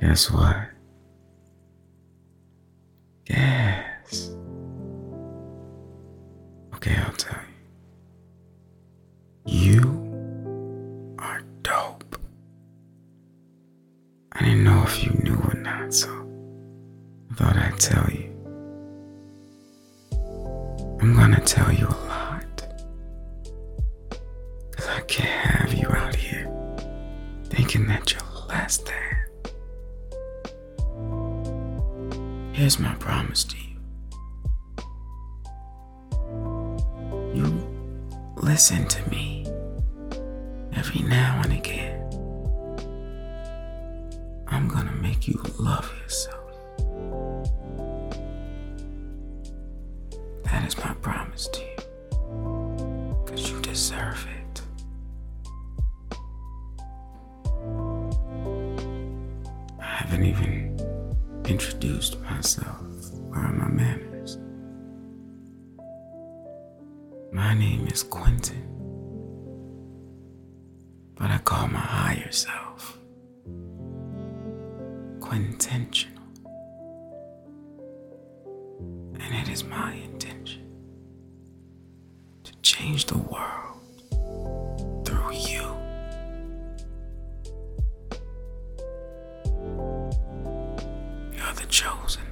Guess what? Guess. Okay, I'll tell you. You are dope. I didn't know if you knew or not, so I thought I'd tell you. I'm gonna tell you a lot. Cause I can't have you out here thinking that you're less than. Here's my promise to you. You listen to me every now and again. I'm gonna make you love yourself. That is my promise to you. Because you deserve it. I haven't even introduced myself. Where are my manners? My name is Quentin. But I call my higher self Quintentional. And it is my intention to change the world chosen.